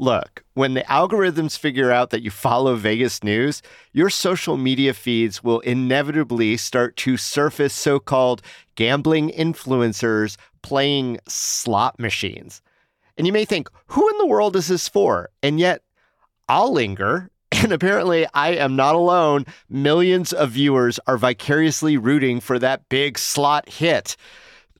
Look, when the algorithms figure out that you follow Vegas news, your social media feeds will inevitably start to surface so called gambling influencers playing slot machines. And you may think, who in the world is this for? And yet, I'll linger. And apparently, I am not alone. Millions of viewers are vicariously rooting for that big slot hit.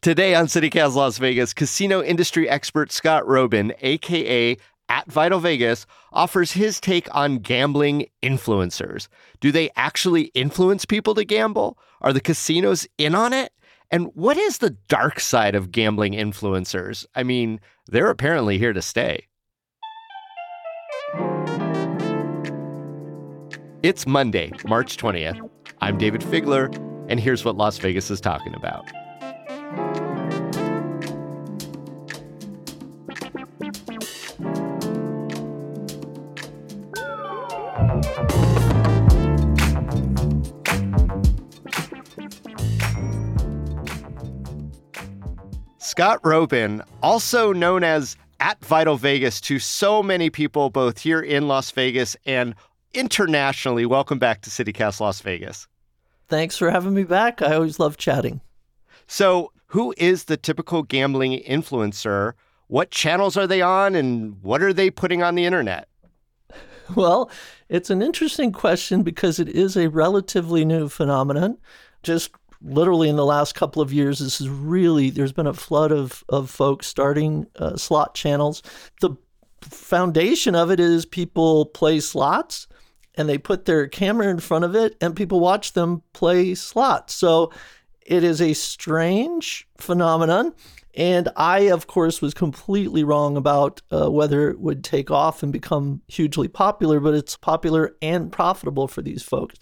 Today on CityCast Las Vegas, casino industry expert Scott Roeben, aka at Vital Vegas, offers his take on gambling influencers. Do they actually influence people to gamble? Are the casinos in on it? And what is the dark side of gambling influencers? I mean, they're apparently here to stay. It's Monday, March 20th. I'm Dayvid Figler, and here's what Las Vegas is talking about. Scott Roeben, also known as at Vital Vegas to so many people, both here in Las Vegas and internationally. Welcome back to CityCast Las Vegas. Thanks for having me back. I always love chatting. So, who is the typical gambling influencer? What channels are they on and what are they putting on the internet? Well, it's an interesting question because it is a relatively new phenomenon. Just literally in the last couple of years, this is really, there's been a flood of, of folks starting uh, slot channels. The foundation of it is people play slots and they put their camera in front of it and people watch them play slots. So it is a strange phenomenon. And I, of course, was completely wrong about uh, whether it would take off and become hugely popular, but it's popular and profitable for these folks.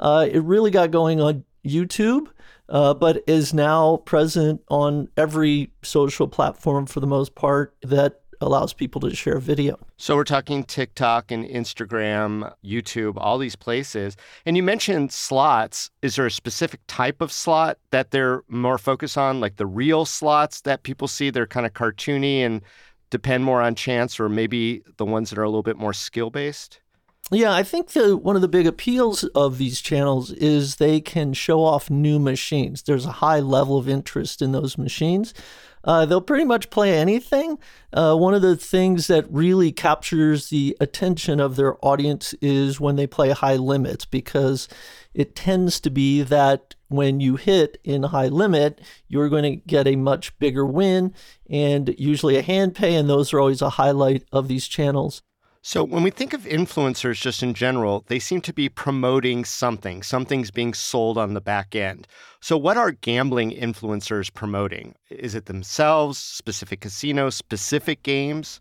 Uh, it really got going on YouTube uh, but is now present on every social platform for the most part that allows people to share video. So we're talking TikTok and Instagram, YouTube, all these places. And you mentioned slots. Is there a specific type of slot that they're more focused on, like the real slots that people see? They're kind of cartoony and depend more on chance, or maybe the ones that are a little bit more skill based? Yeah, I think the one of the big appeals of these channels is they can show off new machines. There's a high level of interest in those machines. Uh, they'll pretty much play anything. Uh, one of the things that really captures the attention of their audience is when they play high limits, because it tends to be that when you hit in high limit, you're going to get a much bigger win and usually a hand pay, and those are always a highlight of these channels. So, when we think of influencers just in general, they seem to be promoting something. Something's being sold on the back end. So, what are gambling influencers promoting? Is it themselves, specific casinos, specific games?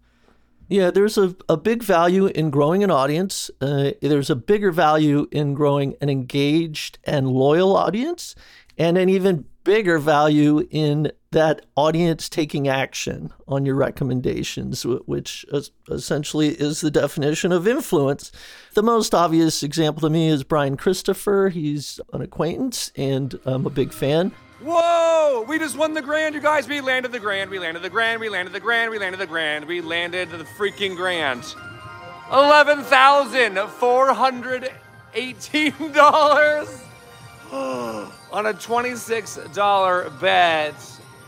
Yeah, there's a, a big value in growing an audience. Uh, there's a bigger value in growing an engaged and loyal audience, and an even bigger value in that audience taking action on your recommendations, which essentially is the definition of influence. The most obvious example to me is Brian Christopher. He's an acquaintance and I'm a big fan. Whoa! We just won the grand, you guys. We landed the grand, we landed the grand, we landed the grand, we landed the grand, we landed the freaking grand. $11,418 on a $26 bet.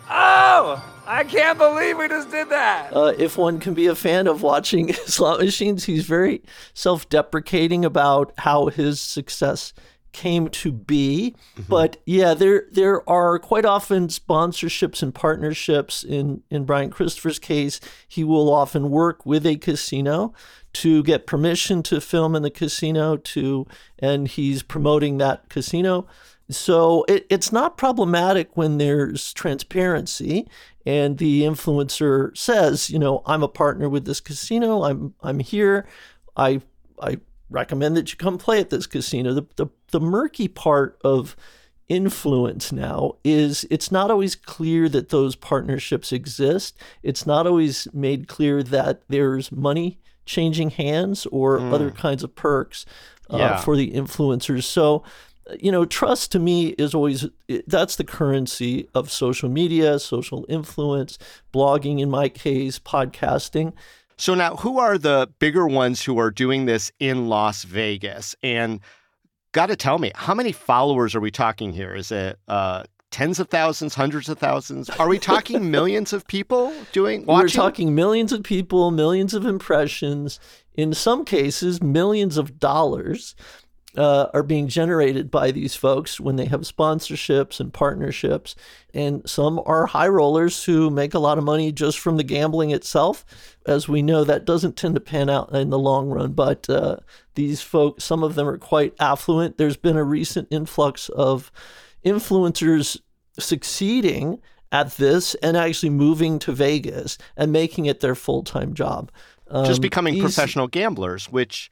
Oh, I can't believe we just did that. Uh, if one can be a fan of watching slot machines, he's very self deprecating about how his success came to be. Mm-hmm. But yeah, there there are quite often sponsorships and partnerships. In in Brian Christopher's case, he will often work with a casino to get permission to film in the casino to and he's promoting that casino so it, it's not problematic when there's transparency and the influencer says, you know, I'm a partner with this casino. I'm I'm here. I I recommend that you come play at this casino. The the, the murky part of influence now is it's not always clear that those partnerships exist. It's not always made clear that there's money changing hands or mm. other kinds of perks uh, yeah. for the influencers. So you know, trust to me is always that's the currency of social media, social influence, blogging in my case, podcasting. So now, who are the bigger ones who are doing this in Las Vegas? And got to tell me, how many followers are we talking here? Is it uh, tens of thousands, hundreds of thousands? Are we talking millions of people doing watching? We're talking millions of people, millions of impressions, in some cases, millions of dollars. Uh, are being generated by these folks when they have sponsorships and partnerships. And some are high rollers who make a lot of money just from the gambling itself. As we know, that doesn't tend to pan out in the long run. But uh, these folks, some of them are quite affluent. There's been a recent influx of influencers succeeding at this and actually moving to Vegas and making it their full time job. Um, Just becoming professional gamblers, which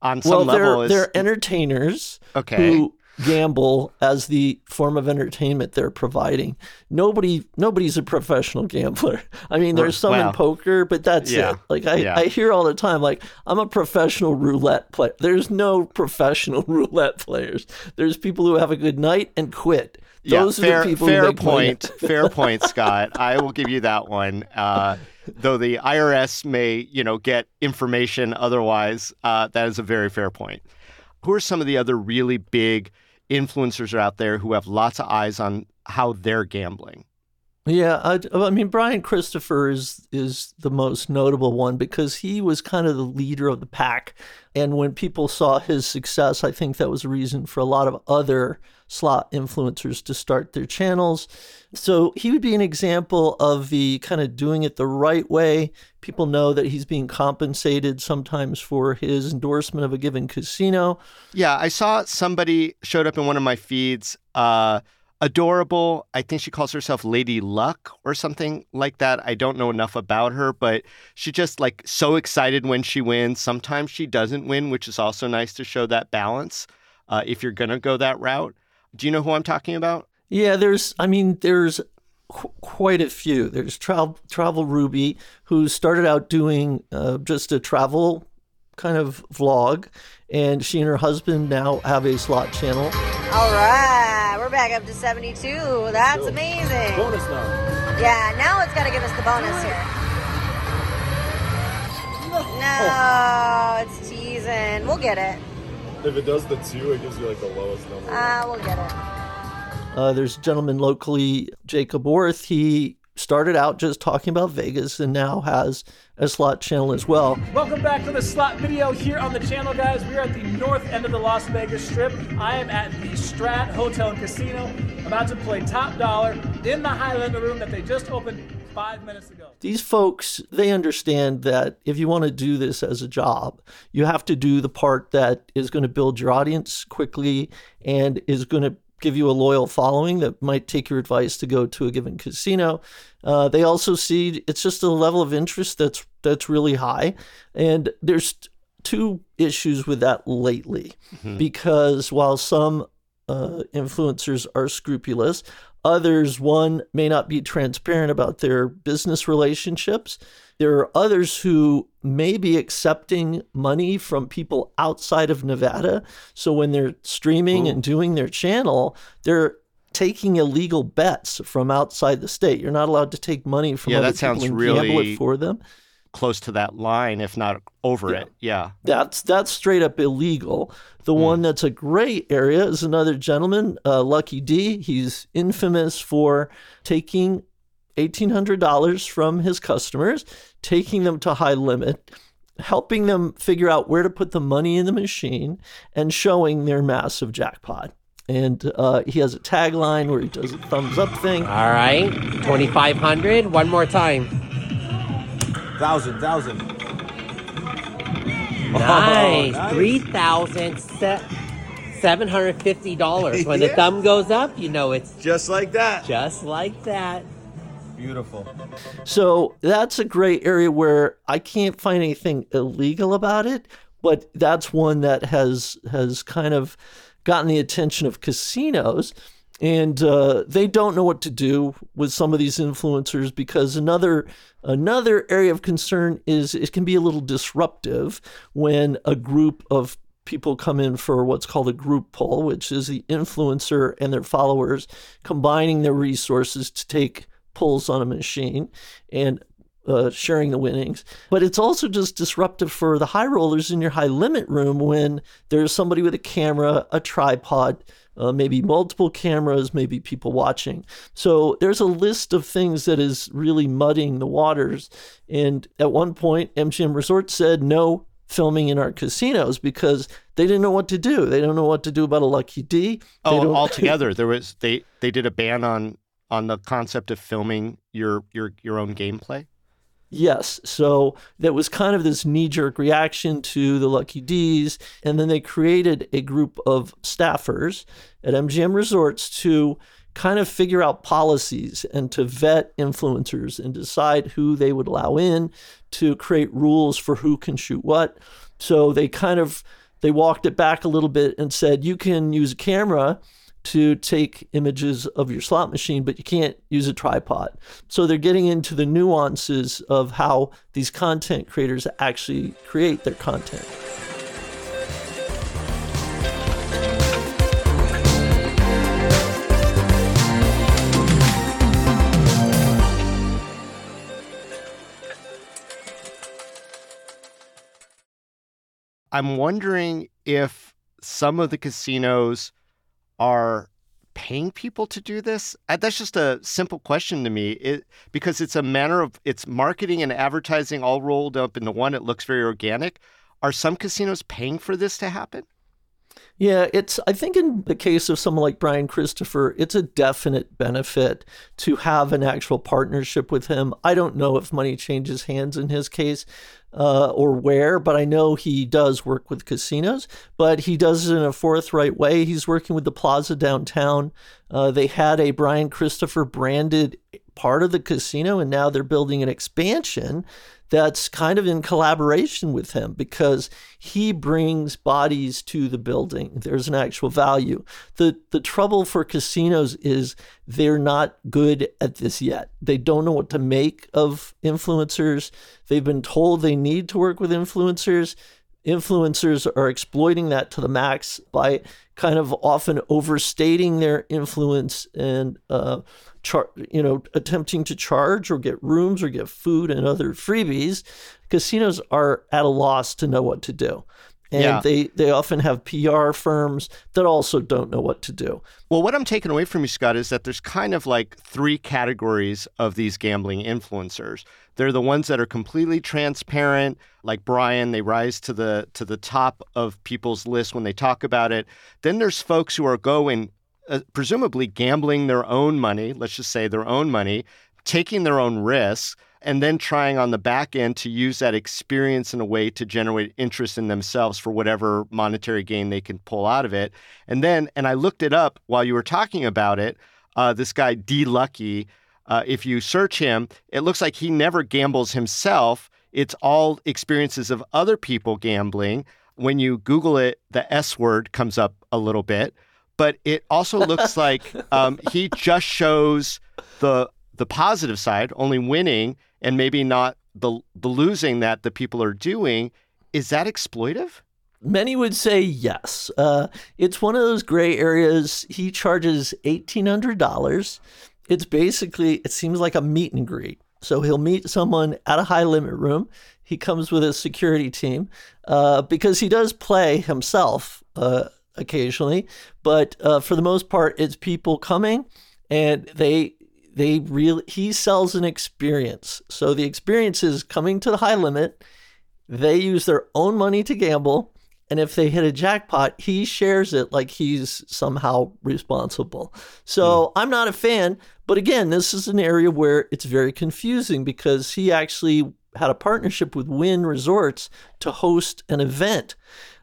on some well, level they're, is they're entertainers Okay. who gamble as the form of entertainment they're providing. Nobody, nobody's a professional gambler. I mean, there's some Wow. in poker, but that's Yeah. it. Like I, Yeah. I hear all the time, like I'm a professional roulette player. There's no professional roulette players. There's people who have a good night and quit. Yeah, Those fair, are the people who fair point. fair point, Scott. I will give you that one. Uh, though the IRS may, you know, get information otherwise, uh, that is a very fair point. Who are some of the other really big influencers are out there who have lots of eyes on how they're gambling? Yeah, I, I mean Brian Christopher is is the most notable one because he was kind of the leader of the pack, and when people saw his success, I think that was a reason for a lot of other slot influencers to start their channels. So he would be an example of the kind of doing it the right way. People know that he's being compensated sometimes for his endorsement of a given casino. Yeah, I saw somebody showed up in one of my feeds. Uh, adorable. I think she calls herself Lady Luck or something like that. I don't know enough about her, but she just like so excited when she wins. Sometimes she doesn't win, which is also nice to show that balance. Uh, if you're gonna go that route, do you know who I'm talking about? Yeah, there's, I mean, there's qu- quite a few. There's Travel, Travel Ruby, who started out doing uh, just a travel kind of vlog, and she and her husband now have a slot channel. All right, we're back up to 72. That's amazing. Bonus now. Yeah, now it's got to give us the bonus here. No, it's teasing. We'll get it. If it does the two, it gives you like the lowest number. Ah, we'll get it. Uh, there's a gentleman locally, Jacob Orth. He started out just talking about Vegas and now has a slot channel as well. Welcome back to the slot video here on the channel, guys. We are at the north end of the Las Vegas Strip. I am at the Strat Hotel and Casino, about to play top dollar in the Highlander room that they just opened five minutes ago. these folks they understand that if you want to do this as a job you have to do the part that is going to build your audience quickly and is going to give you a loyal following that might take your advice to go to a given casino uh, they also see it's just a level of interest that's that's really high and there's two issues with that lately because while some uh, influencers are scrupulous. Others, one, may not be transparent about their business relationships. There are others who may be accepting money from people outside of Nevada. So when they're streaming and doing their channel, they're taking illegal bets from outside the state. You're not allowed to take money from Yeah, other that people sounds and gamble really- it for them. Close to that line, if not over it. Yeah. That's that's straight up illegal. The one that's a gray area is another gentleman, uh, Lucky D. He's infamous for taking eighteen hundred dollars from his customers, taking them to high limit, helping them figure out where to put the money in the machine, and showing their massive jackpot. And uh, he has a tagline where he does a thumbs up thing. All right, 2,500. One more time. Thousand, thousand. Nice. nice. Three thousand seven hundred fifty dollars. When the thumb goes up, you know it's Just like that. just like that. Beautiful. So that's a great area where I can't find anything illegal about it, but that's one that has has kind of gotten the attention of casinos, and uh, they don't know what to do with some of these influencers because another another area of concern is it can be a little disruptive when a group of people come in for what's called a group pull, which is the influencer and their followers combining their resources to take pulls on a machine. And uh, sharing the winnings. But it's also just disruptive for the high rollers in your high limit room when there's somebody with a camera, a tripod, uh, maybe multiple cameras, maybe people watching. So there's a list of things that is really muddying the waters. And at one point, MGM Resort said no filming in our casinos because they didn't know what to do. They don't know what to do about a lucky D. Oh, altogether, there was they they did a ban on on the concept of filming your your your own gameplay. Yes. So that was kind of this knee jerk reaction to the Lucky D's. And then they created a group of staffers at MGM Resorts to kind of figure out policies and to vet influencers and decide who they would allow in to create rules for who can shoot what. So they kind of they walked it back a little bit and said you can use a camera to take images of your slot machine, but you can't use a tripod. So they're getting into the nuances of how these content creators actually create their content. I'm wondering if some of the casinos are paying people to do this. Uh, That's just a simple question to me. It because it's a manner of it's marketing and advertising all rolled up into one. It looks very organic. Are some casinos paying for this to happen? Yeah, it's I think in the case of someone like Brian Christopher, it's a definite benefit to have an actual partnership with him. I don't know if money changes hands in his case uh, or where, but I know he does work with casinos, but he does it in a forthright way. He's working with the Plaza downtown. Uh, they had a Brian Christopher branded part of the casino, and now they're building an expansion that's kind of in collaboration with him because he brings bodies to the building. There's an actual value. The the trouble for casinos is they're not good at this yet. They don't know what to make of influencers. They've been told they need to work with influencers. Influencers are exploiting that to the max by kind of often overstating their influence and uh, char- you know attempting to charge or get rooms or get food and other freebies casinos are at a loss to know what to do and Yeah. they they often have PR firms that also don't know what to do Well, what I'm taking away from you, Scott, is that there's kind of like three categories of these gambling influencers. They're the ones that are completely transparent, like Brian. They rise to the to the top of people's list when they talk about it. Then there's folks who are going, uh, presumably gambling their own money. Let's just say their own money, taking their own risks, and then trying on the back end to use that experience in a way to generate interest in themselves for whatever monetary gain they can pull out of it. And then, and I looked it up while you were talking about it. Uh, this guy D Lucky, uh, if you search him, it looks like he never gambles himself. It's all experiences of other people gambling. When you Google it, the S word comes up a little bit, but it also looks like um, he just shows the the positive side, only winning and maybe not the the losing that the people are doing. Is that exploitive? Many would say yes. Uh, it's one of those gray areas. He charges $1,800. It's basically, it seems like a meet and greet. So he'll meet someone at a high limit room. He comes with a security team uh, because he does play himself uh, occasionally. But uh, for the most part, it's people coming and they they really he sells an experience. So the experience is coming to the high limit. They use their own money to gamble. And if they hit a jackpot, he shares it like he's somehow responsible. So I'm not a fan. But again, this is an area where it's very confusing because he actually had a partnership with Wynn Resorts to host an event.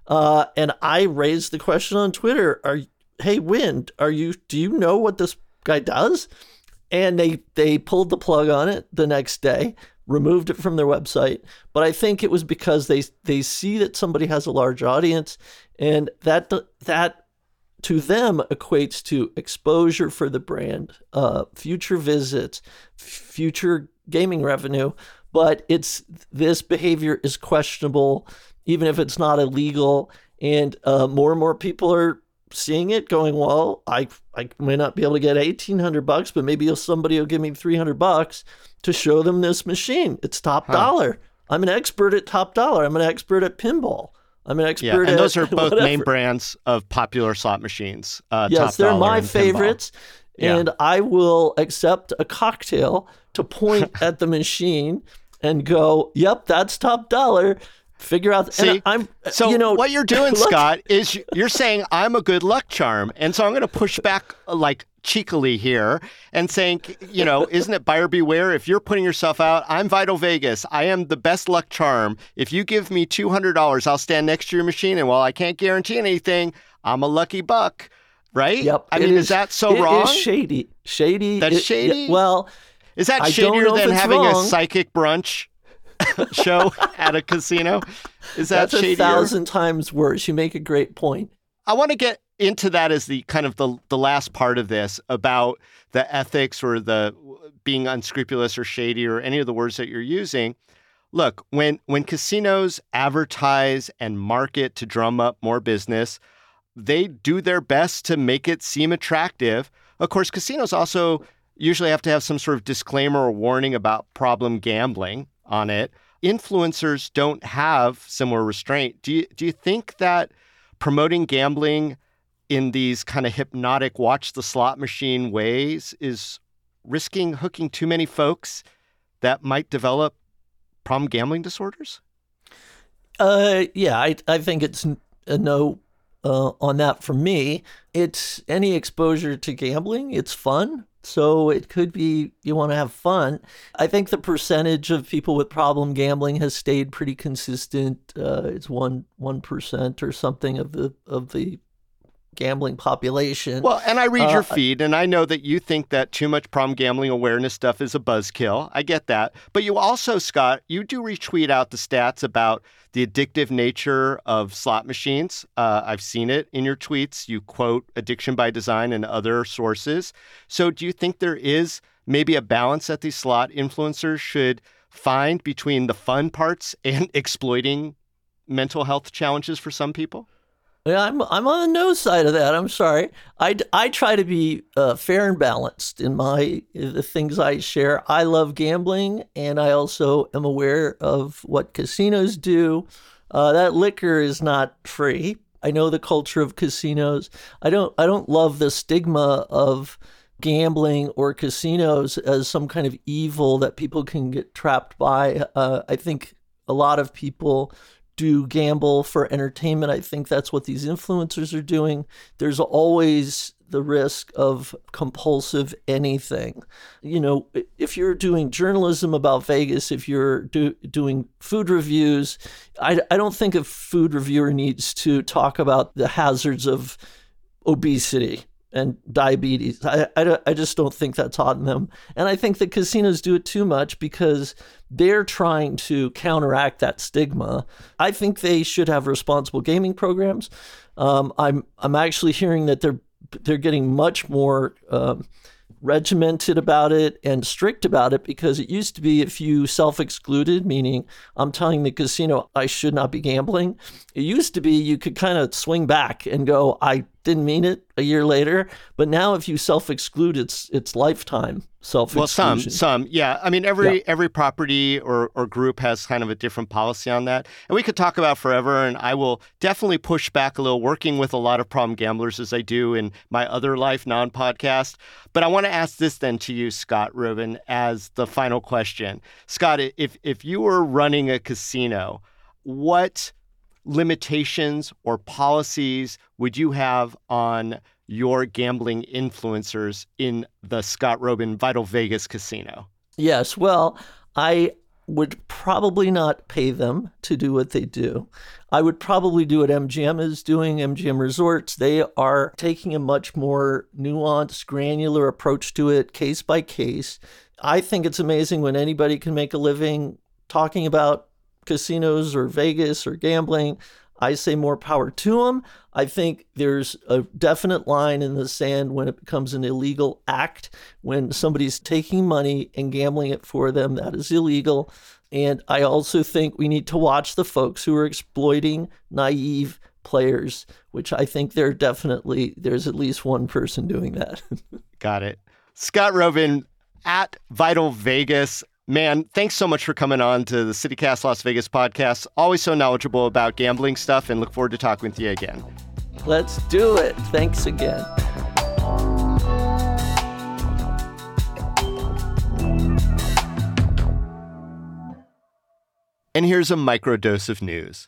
Uh, and I raised the question on Twitter: Are hey Wynn? are you do you know what this guy does? and they they pulled the plug on it the next day removed it from their website but i think it was because they they see that somebody has a large audience and that that to them equates to exposure for the brand uh, future visits future gaming revenue but it's this behavior is questionable even if it's not illegal and uh, more and more people are seeing it, going, well, I I may not be able to get eighteen hundred bucks, but maybe somebody will give me three hundred bucks to show them this machine. It's top dollar. I'm an expert at top dollar. I'm an expert at pinball. I'm an expert Yeah, and at those are both name brands of popular slot machines. Uh, Yes, they're my and favorites. Yeah. And I will accept a cocktail to point at the machine and go, "Yep, that's top dollar." Figure out. See, and I'm so you know what you're doing, look- Scott, is you're saying I'm a good luck charm, and so I'm going to push back uh, like cheekily here and saying, you know, isn't it buyer beware? If you're putting yourself out, I'm Vital Vegas. I am the best luck charm. If you give me two hundred dollars, I'll stand next to your machine, and while I can't guarantee anything, I'm a lucky buck, right? Yep. I it mean, is, that so it wrong? is shady. Shady. That's it- shady? well, Is that I shadier than having a psychic brunch show at a casino? Is that that's a thousand times worse. You make a great point. I want to get into that as the kind of the the last part of this about the ethics or the being unscrupulous or shady or any of the words that you're using. Look, when when casinos advertise and market to drum up more business, they do their best to make it seem attractive. Of course, casinos also usually have to have some sort of disclaimer or warning about problem gambling on it. Influencers don't have similar restraint. Do you do you think that promoting gambling in these kind of hypnotic watch the slot machine ways is risking hooking too many folks that might develop problem gambling disorders? Uh, yeah, I I think it's a no uh, on that for me. It's any exposure to gambling. It's fun, so it could be you want to have fun. I think the percentage of people with problem gambling has stayed pretty consistent. Uh, it's one one percent or something of the of the gambling population. Well, and I read Uh, your feed, and I know that you think that too much problem gambling awareness stuff is a buzzkill. I get that. But you also, Scott, you do retweet out the stats about the addictive nature of slot machines. Uh, I've seen it in your tweets. You quote Addiction by Design and other sources. So do you think there is maybe a balance that these slot influencers should find between the fun parts and exploiting mental health challenges for some people? Yeah, I'm I'm on the no side of that. I'm sorry. I, I try to be uh, fair and balanced in my the things I share. I love gambling, and I also am aware of what casinos do. Uh, that liquor is not free. I know the culture of casinos. I don't I don't love the stigma of gambling or casinos as some kind of evil that people can get trapped by. Uh, I think a lot of people do gamble for entertainment. I think that's what these influencers are doing. There's always the risk of compulsive anything. You know, if you're doing journalism about Vegas, if you're do, doing food reviews, I, I don't think a food reviewer needs to talk about the hazards of obesity and diabetes. I, I, I just don't think that's on them. And I think that casinos do it too much because they're trying to counteract that stigma. I think they should have responsible gaming programs. Um, I'm I'm actually hearing that they're they're getting much more um, regimented about it and strict about it because it used to be if you self-excluded, meaning I'm telling the casino I should not be gambling. It used to be you could kind of swing back and go, I didn't mean it a year later. But now if you self-exclude, it's it's lifetime self-exclusion. Well, some, some, yeah. I mean, every every property or or group has kind of a different policy on that, and we could talk about forever. And I will definitely push back a little, working with a lot of problem gamblers as I do in my other life, non-podcast. But I want to ask this then to you, Scott Roeben, as the final question. Scott, if if you were running a casino, what limitations or policies would you have on your gambling influencers in the Scott Roeben Vital Vegas casino? Yes. Well, I would probably not pay them to do what they do. I would probably do what MGM is doing, MGM Resorts. They are taking a much more nuanced, granular approach to it, case by case. I think it's amazing when anybody can make a living talking about casinos or Vegas or gambling. I say more power to them. I think there's a definite line in the sand when it becomes an illegal act. When somebody's taking money and gambling it for them, that is illegal. And I also think we need to watch the folks who are exploiting naive players, which I think there definitely there's at least one person doing that. Got it. Scott Roeben at Vital Vegas. Man, thanks so much for coming on to the CityCast Las Vegas podcast. Always so knowledgeable about gambling stuff and look forward to talking with you again. Let's do it. Thanks again. And here's a microdose of news.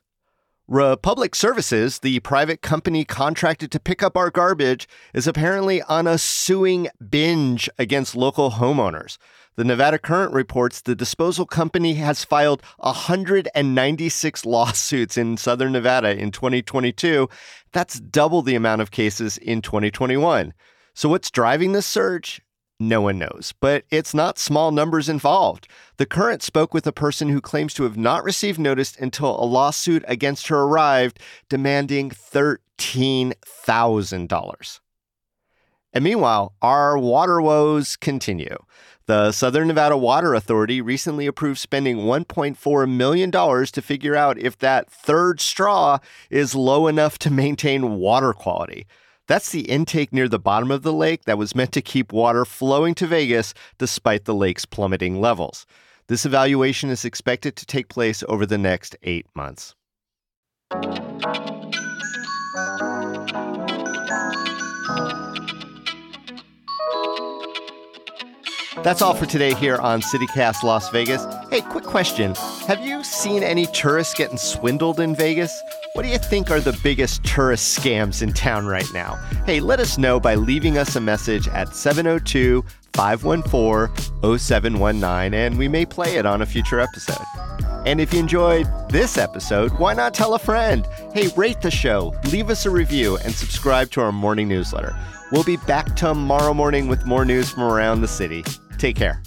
Republic Services, the private company contracted to pick up our garbage, is apparently on a suing binge against local homeowners. The Nevada Current reports the disposal company has filed 196 lawsuits in southern Nevada in 2022. That's double the amount of cases in 2021. So, what's driving this surge? No one knows, but it's not small numbers involved. The Current spoke with a person who claims to have not received notice until a lawsuit against her arrived, demanding $13,000. And meanwhile, our water woes continue. The Southern Nevada Water Authority recently approved spending $1.4 million to figure out if that third straw is low enough to maintain water quality. That's the intake near the bottom of the lake that was meant to keep water flowing to Vegas despite the lake's plummeting levels. This evaluation is expected to take place over the next eight months. That's all for today here on CityCast Las Vegas. Hey, quick question. Have you seen any tourists getting swindled in Vegas? What do you think are the biggest tourist scams in town right now? Hey, let us know by leaving us a message at 702 514 0719, and we may play it on a future episode. And if you enjoyed this episode, why not tell a friend? Hey, rate the show, leave us a review, and subscribe to our morning newsletter. We'll be back tomorrow morning with more news from around the city. Take care.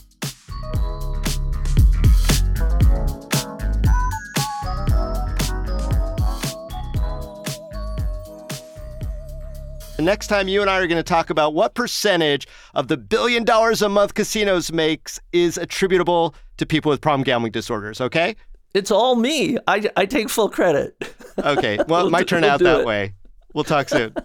The next time you and I are going to talk about what percentage of the billion dollars a month casinos makes is attributable to people with problem gambling disorders, okay? It's all me. I, I take full credit. Okay. Well, We'll it might do- turn we'll out that it. way. We'll talk soon.